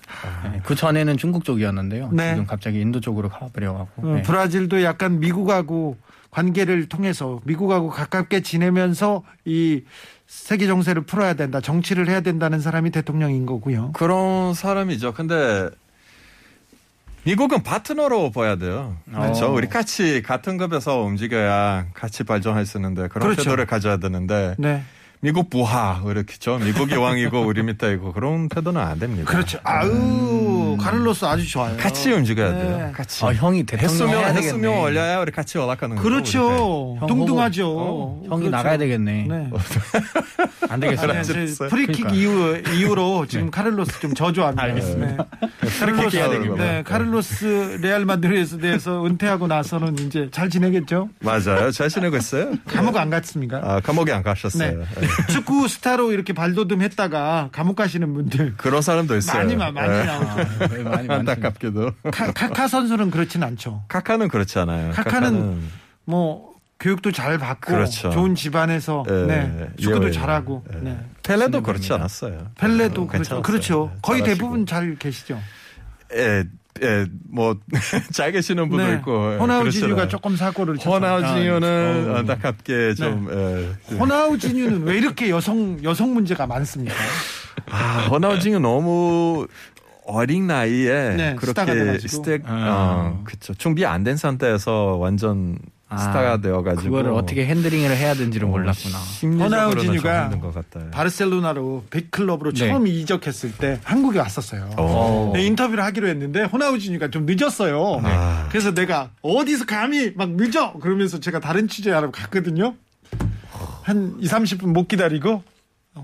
네, 그 전에는 중국 쪽이었는데요. 네. 지금 갑자기 인도 쪽으로 가버려갖고. 어, 네. 브라질도 약간 미국하고 관계를 통해서 미국하고 가깝게 지내면서 이 세계 정세를 풀어야 된다, 정치를 해야 된다는 사람이 대통령인 거고요. 그런 사람이죠. 근데 미국은 파트너로 봐야 돼요. 그렇죠. 어. 우리 같이 같은 급에서 움직여야 같이 발전할 수 있는데 그런 그렇죠. 태도를 가져야 되는데 네. 미국 부하 이렇게죠. 미국이 왕이고 우리 밑에 있고 그런 태도는 안 됩니다. 그렇죠. 아우, 카를로스 아주 좋아요. 같이 움직여야 네. 돼요. 같이. 아, 형이 대통령 했으면. 올려야 우리 같이 올라가는 거죠. 그렇죠. 형 동등하죠. 어, 형이 그렇죠. 나가야 되겠네. 네. 안 되겠어요. 아니. 프리킥 그러니까. 이후, 이후로 지금 카를로스 좀 저조합니다. 알겠습니다. 네. 카를로스, 해야 되겠네요. 네, 카를로스 레알 마드리드에 대해서 은퇴하고 나서는 이제 잘 지내겠죠? 맞아요. 잘 지내고 있어요. 감옥 안 갔습니까? 아, 감옥에 안 가셨어요. 네. 네. 축구 스타로 이렇게 발돋움했다가 감옥 가시는 분들 그런 사람도 있어요. 많이 마- 많이 네. 나오죠. 네, 많이. 안타깝게도. 카, 카카 선수는 그렇진 않죠. 카카는 그렇지 않아요. 카카는 뭐 교육도 잘 받고 그렇죠. 좋은 집안에서 예, 네, 축구도 예, 잘하고 예. 네. 펠레도 그렇지 않았어요. 펠레도 어, 그렇죠. 그렇죠. 네, 거의. 대부분 잘 계시죠. 예, 예, 뭐, 잘 계시는 분도 네. 있고. 예, 호나우지뉴가. 조금 사고를. 호나우지뉴는 아, 안타깝게 좀, 네. 예. 호나우지뉴는 왜 이렇게 여성 여성 문제가 많습니까? 아, 호나우지뉴 너무 어린 나이에 네, 그렇게. 스택, 아. 어, 그쵸. 준비 안 된 상태에서 완전 아, 스타가 되어가지고. 그거를 어떻게 handling을 해야 되는지를 몰랐구나. 심리적으로는 같아요. 바르셀로나로 빅클럽으로 네. 처음 이적했을 때 한국에 왔었어요. 어. 네, 인터뷰를 하기로 했는데 호나우지뉴가 좀 늦었어요. 아. 그래서 내가 어디서 감히 막 늦어 그러면서 제가 다른 취재하러 갔거든요. 한 2, 30분 못 기다리고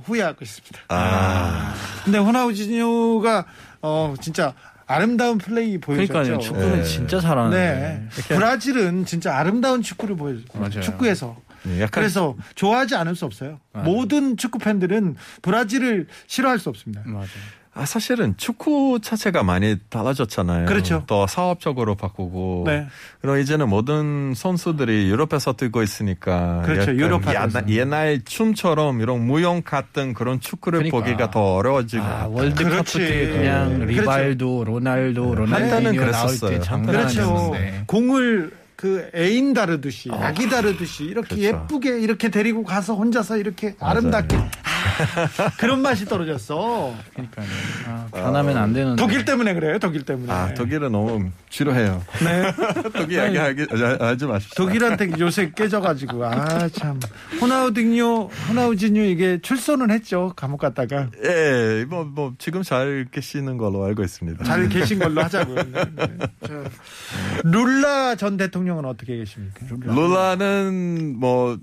후회하고 있습니다. 아. 근데 호나우지뉴가 어 진짜 아름다운 플레이 보여줬죠. 그러니까요. 축구는 네. 진짜 잘하는데. 네. 브라질은 진짜 아름다운 축구를. 맞아요. 축구에서. 예, 약간 그래서 좋아하지 않을 수 없어요. 맞아요. 모든 축구 팬들은 브라질을 싫어할 수 없습니다. 맞아요. 아, 사실은 축구 자체가 많이 달라졌잖아요. 그렇죠. 더 사업적으로 바꾸고. 네. 그리고 이제는 모든 선수들이 유럽에서 뛰고 있으니까. 그렇죠. 유럽화돼서. 옛날, 옛날 춤처럼 이런 무용 같은 그런 축구를 그러니까. 보기가 더 어려워지고. 아, 월드컵 그렇지. 때 그냥 그렇죠. 리발도, 로날도, 한때는 로날디뇨 나올 그랬었어요. 때 장난 그렇죠. 아니었는데. 공을 그 애인 다루듯이 아기 다루듯이 이렇게 그렇죠. 예쁘게 이렇게 데리고 가서 혼자서 이렇게 아름답게 아 그런 맛이 떨어졌어. 그러니까요. 아, 변하면 안 되는. 독일 때문에 그래요. 독일 때문에. 아, 독일은 너무 지루해요. 네. 독일 이야기 하기 하지 마십시오. 독일한테 요새 깨져가지고 아 참 호나우딩요 호나우진요 이게 출소는 했죠 감옥 갔다가 예, 뭐, 뭐, 지금 잘 계시는 걸로 알고 있습니다. 잘 계신 걸로 하자고요. 네, 네. 자, 룰라 전 대통령은 어떻게 계십니까? 룰라는 뭐,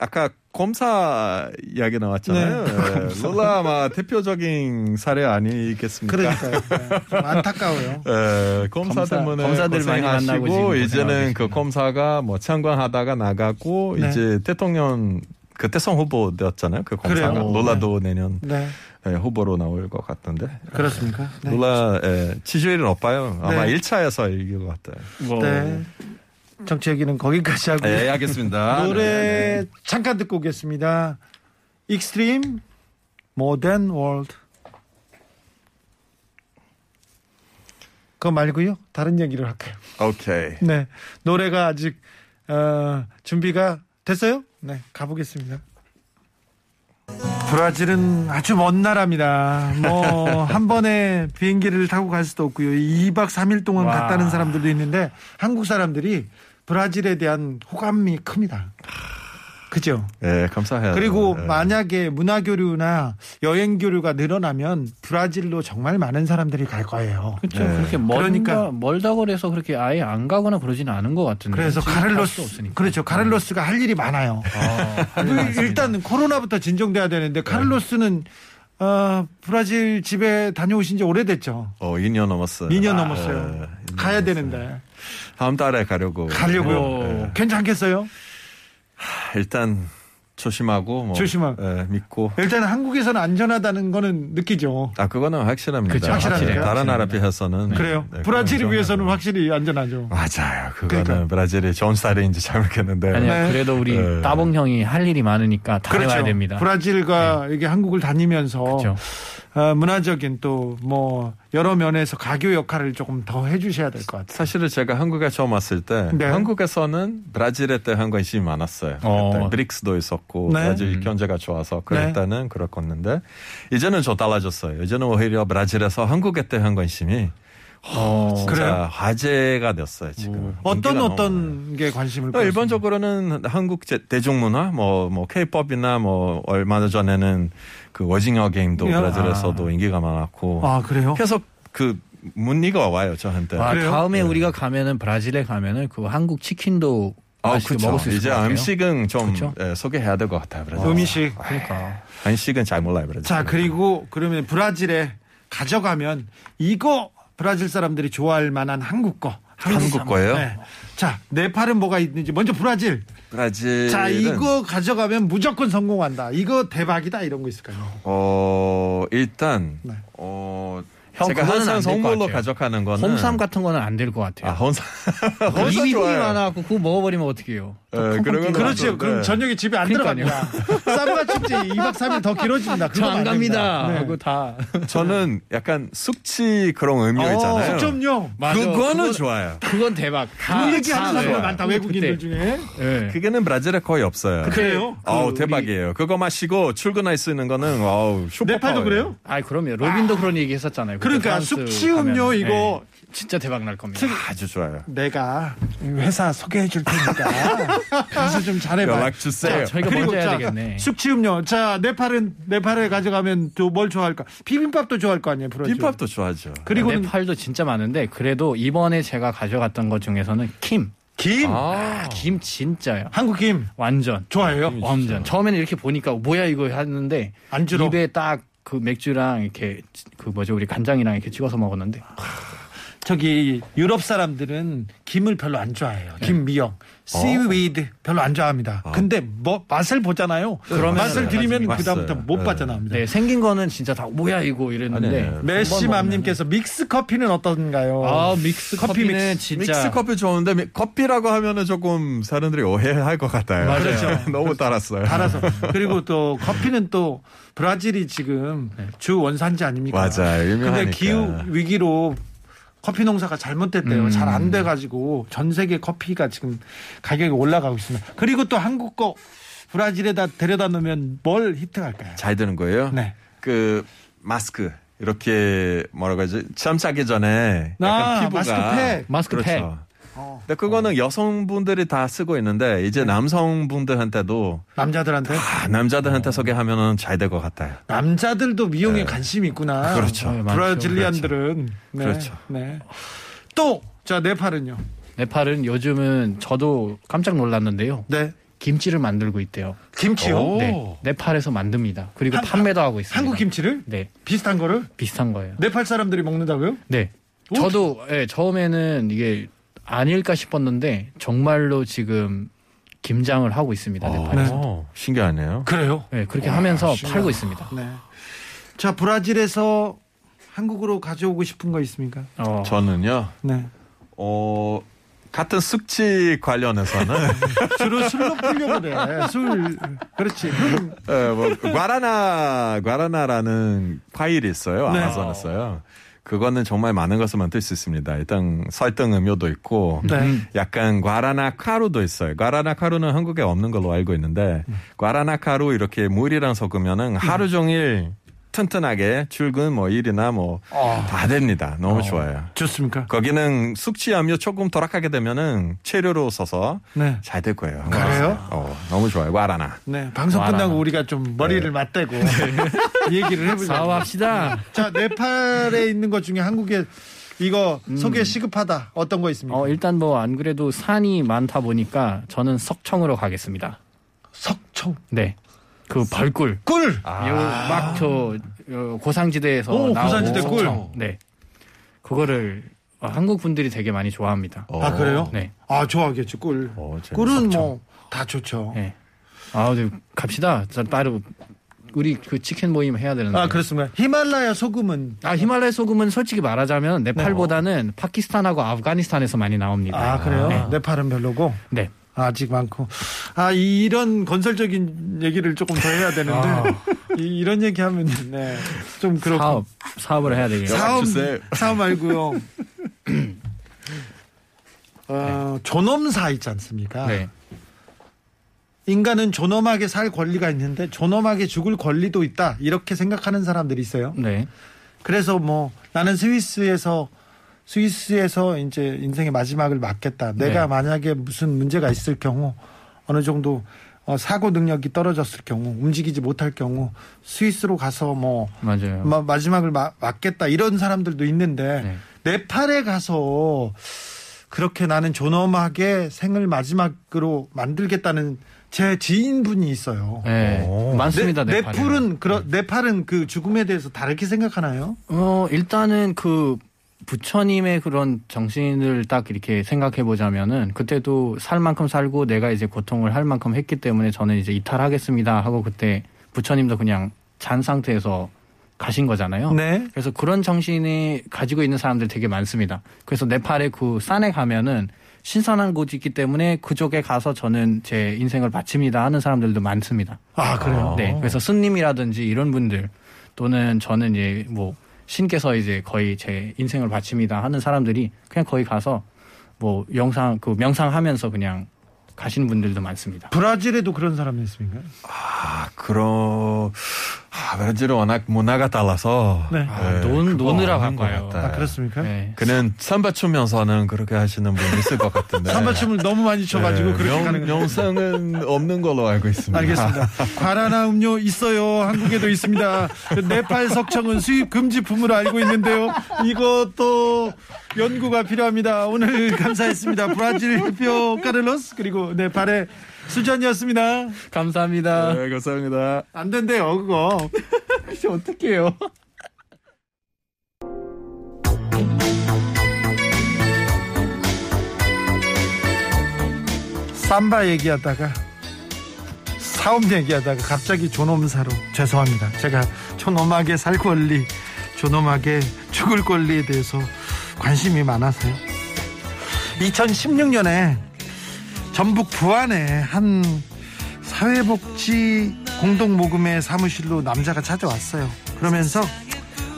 아까 검사 이야기 나왔잖아요. 네. 예, 룰라 아마 대표적인 사례 아니겠습니까? 그러니까요. 네, 좀 안타까워요. 예, 검사, 검사- 때문에 검사들 많이 만나고 이제는 고생하고 그. 검사가 뭐 참관하다가 나가고 네. 이제 대통령 그 대선 후보 되었잖아요. 그 검사가 그래요? 룰라도 내년 네 예, 후보로 나올 것 같던데. 그렇습니까? 네. 룰라 예, 지지율이 높아요. 아마 네. 1차에서 이길 것 같아요. 뭐, 네. 정치 얘기는 거기까지 하고 네, 알겠습니다. 노래 잠깐 듣고 오겠습니다. Extreme More Than Words 그거 말고요 다른 얘기를 할게요. 오케이. 네 노래가 아직 어, 준비가 됐어요? 네 가보겠습니다. 브라질은 아주 먼 나라입니다. 뭐 한 번에 비행기를 타고 갈 수도 없고요. 2박 3일 동안 와. 갔다는 사람들도 있는데 한국 사람들이 브라질에 대한 호감이 큽니다. 그죠? 예, 감사해요. 그리고 예. 만약에 문화 교류나 여행 교류가 늘어나면 브라질로 정말 많은 사람들이 갈 거예요. 그렇죠. 네. 그렇게 멀다, 그러니까- 멀다 그래서 그렇게 아예 안 가거나 그러지는 않은 것 같은데. 그래서 카를로스 없으니까. 그렇죠. 카를로스가 할 일이 많아요. 아, 많습니다. 일단 코로나부터 진정돼야 되는데 카를로스는 어, 브라질 집에 다녀오신 지 오래됐죠. 어, 2년 넘었어요. 2년 아, 넘었어요. 예, 2년 가야 넘었어요. 되는데 다음 달에 가려고. 가려고요. 예. 괜찮겠어요? 일단 조심하고 뭐, 조심하고. 예, 믿고. 일단 한국에서는 안전하다는 거는 느끼죠. 아 그거는 확실합니다. 그쵸, 확실합니까? 다른 나라 확실합니다. 비해서는 그래요. 네, 비해서는 좀- 확실히 안전하죠. 맞아요. 그거는 그러니까. 브라질이 좋은 스타일인지 잘 모르겠는데. 아니요, 네. 그래도 우리 네. 따봉 형이 할 일이 많으니까 다 해봐야 됩니다. 네. 브라질과 이게 한국을 다니면서 그렇죠. 어, 문화적인 또 뭐 여러 면에서 가교 역할을 조금 더 해주셔야 될 것 같아요. 사실은 제가 한국에 처음 왔을 때 네. 한국에서는 브라질에 대한 관심이 많았어요. 어. 그때 브릭스도 있었고 네. 브라질 음. 경제가 좋아서 그럴 때는 그렇겠는데 이제는 좀 달라졌어요. 이제는 오히려 브라질에서 한국에 대한 관심이 어, 진짜 그래요? 화제가 됐어요 지금. 어떤 인기가 너무 많아요. 어떤 게 관심을 어, 끌었습니까? 일반적으로는 한국 제- 대중문화, 뭐, 뭐, 케이팝이나 뭐, 얼마 전에는 그 오징어 게임도 야. 브라질에서도 인기가 많았고. 아 그래요? 계속 그 문의가 와요, 저한테. 와, 그래요? 다음에 네. 우리가 가면은 브라질에 가면은 그 한국 치킨도 아, 그쵸. 먹을 수 있을 이제 것 같아요. 음식은 좀? 예, 소개해야 될 것 같아요, 브라질. 음식. 그러니까 한식은 잘 몰라요, 브라질. 자 그리고 그러면 브라질에 가져가면 이거 브라질 사람들이 좋아할 만한 한국 거. 한국 거예요? 네. 자 네팔은 뭐가 있는지 먼저 브라질. 브라질. 자 이거 가져가면 무조건 성공한다. 이거 대박이다 이런 거 있을까요? 어, 일단, 네. 어, 형, 제가 항상 선물로. 가져가는 거는. 홍삼 같은 거는 안 될 것 같아요. 아, 홍삼. 홍삼 입이 힘이 좋아요. 많아갖고 그거 먹어버리면 어떡해요. 예, 그러면 그렇죠. 네. 그럼 저녁에 집에 안. 들어갑니다. 쌈과 축제 2박 3일 더 길어집니다. 저 안. 갑니다. 네. 하고 다. 저는 약간 숙취 그런 의미가 있잖아요. 숙점용. 맞아. 그거는 그건- 좋아요. 그건 대박. 다- 그 얘기 하는 다 사람들. 많다. 외국인들. 중에. 예. 그게는 브라질에 거의 없어요. 그래요? 아우 그 대박이에요. 그거 마시고 출근할 수 있는 거는 아우 슈퍼. 네팔도 그래요? 아이 그럼요. 로빈도 그런 얘기 했었잖아요. 그러니까 숙취 음료. 이거 예. 진짜 대박 날 겁니다. 아주 좋아요. 내가 회사 소개해 줄 테니까 가서 좀 잘해봐. 연락 주세요. 저희가 그리고 먼저 해야 자, 되겠네. 숙취 음료. 자, 네팔은 네팔에 가져가면 또 뭘 좋아할까? 비빔밥도 좋아할 거 아니에요, 브라질. 김밥도 좋아하죠. 그리고 는 네팔도 진짜 많은데 그래도 이번에 제가 가져갔던 것 중에서는 김. 김. 아, 김 진짜요. 한국 김 완전. 좋아해요. 완전. 처음에는 이렇게 보니까 뭐야 이거 했는데 안주로. 입에 딱 그 맥주랑 이렇게 그 뭐죠 우리 간장이랑 이렇게 찍어서 먹었는데 저기 유럽 사람들은 김을 별로 안 좋아해요. 김 미역, 씨위드 별로 안 좋아합니다. 근데 뭐 맛을 보잖아요. 그러면은 맛을 들이면. 그다음부터 못 네. 빠져나옵니다. 네 생긴 거는 진짜 다 뭐야 이거 이랬는데. 메시맘님께서 믹스 커피는 어떤가요? 아 믹스 커피 커피는 믹스. 진짜 믹스 커피 좋은데 미- 커피라고 하면은 조금 사람들이 오해할 것 같아요. 맞아요. 그렇죠. 너무 달았어요. 달아서 그리고 또 커피는 또 브라질이 지금 주 원산지 아닙니까? 맞아요. 유명하니까. 근데 기후 위기로 커피 농사가 잘못됐대요. 음. 잘안 돼가지고 전 세계 커피가 지금 가격이 올라가고 있습니다. 그리고 또 한국 거 브라질에다 데려다 놓으면 뭘 히트할까요? 잘 되는 거예요. 네. 그 마스크 이렇게 뭐라고 하지? 참 싸기 전에 약간 아, 피부가 마스크팩. 마스크팩. 그렇죠. 어. 근데 그거는 여성분들이 다 쓰고 있는데 이제 남성분들한테도 남자들한테 아, 남자들한테 소개하면은 잘 될 것 같아요. 남자들도 미용에 관심이 있구나. 그렇죠. 네. 브라질리안들은 네. 그렇죠. 네. 또자 네팔은요. 네팔은 요즘은 저도 깜짝 놀랐는데요. 네. 김치를 만들고 있대요. 김치요. 오. 네, 네팔에서 만듭니다. 그리고 한- 판매도 하고 있습니다. 한국 김치를 네, 비슷한 거를 비슷한 거예요. 네팔 사람들이 먹는다고요? 네, 오. 저도 예, 처음에는 이게 아닐까 싶었는데 정말로 지금 김장을 하고 있습니다. 네팔에서. 어, 신기하네요. 그래요. 네, 그렇게 하면서 신기하다. 팔고 있습니다. 네. 자 브라질에서 한국으로 가져오고 싶은 거 있습니까? 어, 저는요. 네. 어 같은 숙취 관련해서는 주로 술로 풀려고 그래. 술 그렇지. 에, 뭐 과라나 과라나라는 과일이 있어요. 네. 아마존에서요. 그거는 정말 많은 것을 만들 수 있습니다. 일단 설탕 음료도 있고 네. 약간 과라나 카루도 있어요. 과라나 카루는 한국에 없는 걸로 알고 있는데 과라나 카루 이렇게 물이랑 섞으면은 하루 종일 튼튼하게 출근 뭐 일이나 뭐 다 됩니다. 너무 좋아요. 좋습니까? 거기는 숙취 음료 조금 덜하게 되면은 체류로 써서 네. 잘 될 거예요. 그래요? 어, 너무 좋아요. 과라나. 네. 방송 와라. 끝나고 우리가 좀 머리를 맞대고 얘기를 해보자. 사업합시다. 자 네팔에 있는 것 중에 한국에 이거 소개 시급하다 어떤 거 있습니까? 어, 일단 뭐 안 그래도 산이 많다 보니까 저는 석청으로 가겠습니다. 석청 네. 그 벌꿀. 꿀. 막저 고산지대에서 오, 나오는 고산지대 꿀. 네. 그거를 어, 한국 분들이 되게 많이 좋아합니다. 아 그래요? 네. 아 좋아하겠지 꿀. 어, 꿀은. 뭐 다 좋죠. 네. 아, 네. 갑시다. 자, 따로 우리 그 치킨 모임 해야 되는데. 아 그렇습니다. 히말라야 소금은 아, 히말라야 소금은 솔직히 말하자면 네팔보다는 파키스탄하고 아프가니스탄에서 많이 나옵니다. 아 그래요? 네. 네팔은 별로고 네. 아직 많고 아 이런 건설적인 얘기를 조금 더 해야 되는데 이, 런 얘기하면 네 좀 그렇고 사업 사업을 해야 되겠네요. 사업 주세요. 사업 말고요. 어, 존엄사 있지 않습니까? 네. 인간은 존엄하게 살 권리가 있는데 존엄하게 죽을 권리도 있다 이렇게 생각하는 사람들이 있어요. 네. 그래서 뭐 나는 스위스에서 스위스에서 이제 인생의 마지막을 맞겠다. 내가 네. 만약에 무슨 문제가 있을 경우 어느 정도 어, 사고 능력이 떨어졌을 경우 움직이지 못할 경우 스위스로 가서 뭐 맞아요. 마, 마지막을 마- 맞겠다 이런 사람들도 있는데 네. 네팔에 가서 그렇게 나는 존엄하게 생을 마지막으로 만들겠다는 제 지인분이 있어요. 네. 많습니다. 네. 네팔은 그러, 네팔은 그 죽음에 대해서 다르게 생각하나요? 어, 일단은 그 부처님의 그런 정신을 딱 이렇게 생각해 보자면은 그때도 살 만큼 살고 내가 이제 고통을 할 만큼 했기 때문에 저는 이제 이탈하겠습니다 하고 그때 부처님도 그냥 잔 상태에서 가신 거잖아요. 네. 그래서 그런 정신이 가지고 있는 사람들이 되게 많습니다. 그래서 네팔의 그 산에 가면은 신선한 곳이 있기 때문에 그쪽에 가서 저는 제 인생을 바칩니다 하는 사람들도 많습니다. 아 그래요. 네. 그래서 스님이라든지 이런 분들 또는 저는 이제 뭐 신께서 이제 거의 제 인생을 바칩니다 하는 사람들이 그냥 거기 가서 뭐 영상 그 명상하면서 그냥 가시는 분들도 많습니다. 브라질에도 그런 사람이 있습니까? 아, 그런, 아, 브라질은 워낙 문화가 달라서. 네. 아, 논- 그거 노느라 것 갈까요? 같아요. 아 그렇습니까? 네. 그는 삼바 추면서는 그렇게 하시는 분 있을 것 같은데. 삼바 춤을 너무 많이 쳐가지고 네, 그렇게 영- 가는 거예요. 영상은 없는 걸로 알고 있습니다. 알겠습니다. 과라나 음료 있어요. 한국에도 있습니다. 그 네팔 석청은 수입 금지품으로 알고 있는데요. 이것도 연구가 필요합니다. 오늘 감사했습니다. 브라질 대표 카를로스 그리고 네팔의 수전이었습니다. 감사합니다. 네, 감사합니다. 안 된대요, 그거. 혹시 어떡해요? 삼바 얘기하다가 사업 얘기하다가 갑자기 존엄사로 죄송합니다. 제가 존엄하게 살 권리, 존엄하게 죽을 권리에 대해서 관심이 많아서요. 2016년에 전북 부안의 한 사회복지 공동모금회 사무실로 남자가 찾아왔어요. 그러면서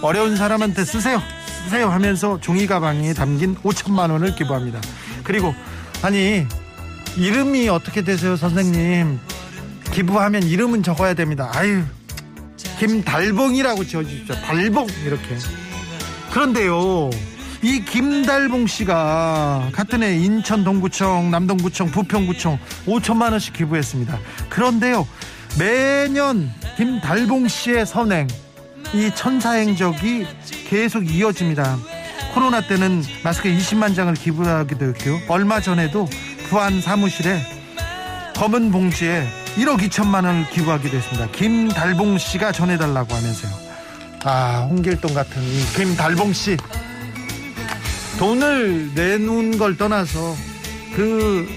어려운 사람한테 쓰세요. 쓰세요 하면서 종이 가방에 담긴 5천만 원을 기부합니다. 그리고 아니 이름이 어떻게 되세요, 선생님? 기부하면 이름은 적어야 됩니다. 아유, 김달봉이라고 지어 주십시오. 달봉 이렇게. 그런데요, 이 김달봉 씨가 같은 해 인천 동구청, 남동구청, 부평구청 5천만 원씩 기부했습니다. 그런데요, 매년 김달봉 씨의 선행, 이 천사행적이 계속 이어집니다. 코로나 때는 마스크 20만 장을 기부하기도 했고요. 얼마 전에도 부안 사무실에 검은 봉지에 1억 2천만 원을 기부하기도 했습니다. 김달봉 씨가 전해달라고 하면서요. 아, 홍길동 같은 이 김달봉 씨. 돈을 내놓은 걸 떠나서 그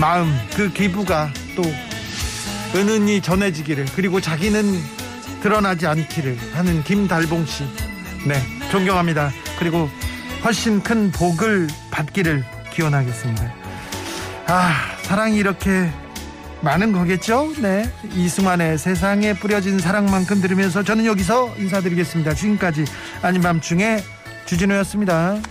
마음, 그 기부가 또 은은히 전해지기를 그리고 자기는 드러나지 않기를 하는 김달봉 씨. 네, 존경합니다. 그리고 훨씬 큰 복을 받기를 기원하겠습니다. 아, 사랑이 이렇게 많은 거겠죠? 네. 이승환의 세상에 뿌려진 사랑만큼 들으면서 저는 여기서 인사드리겠습니다. 지금까지 아닌 밤중에 주진우였습니다.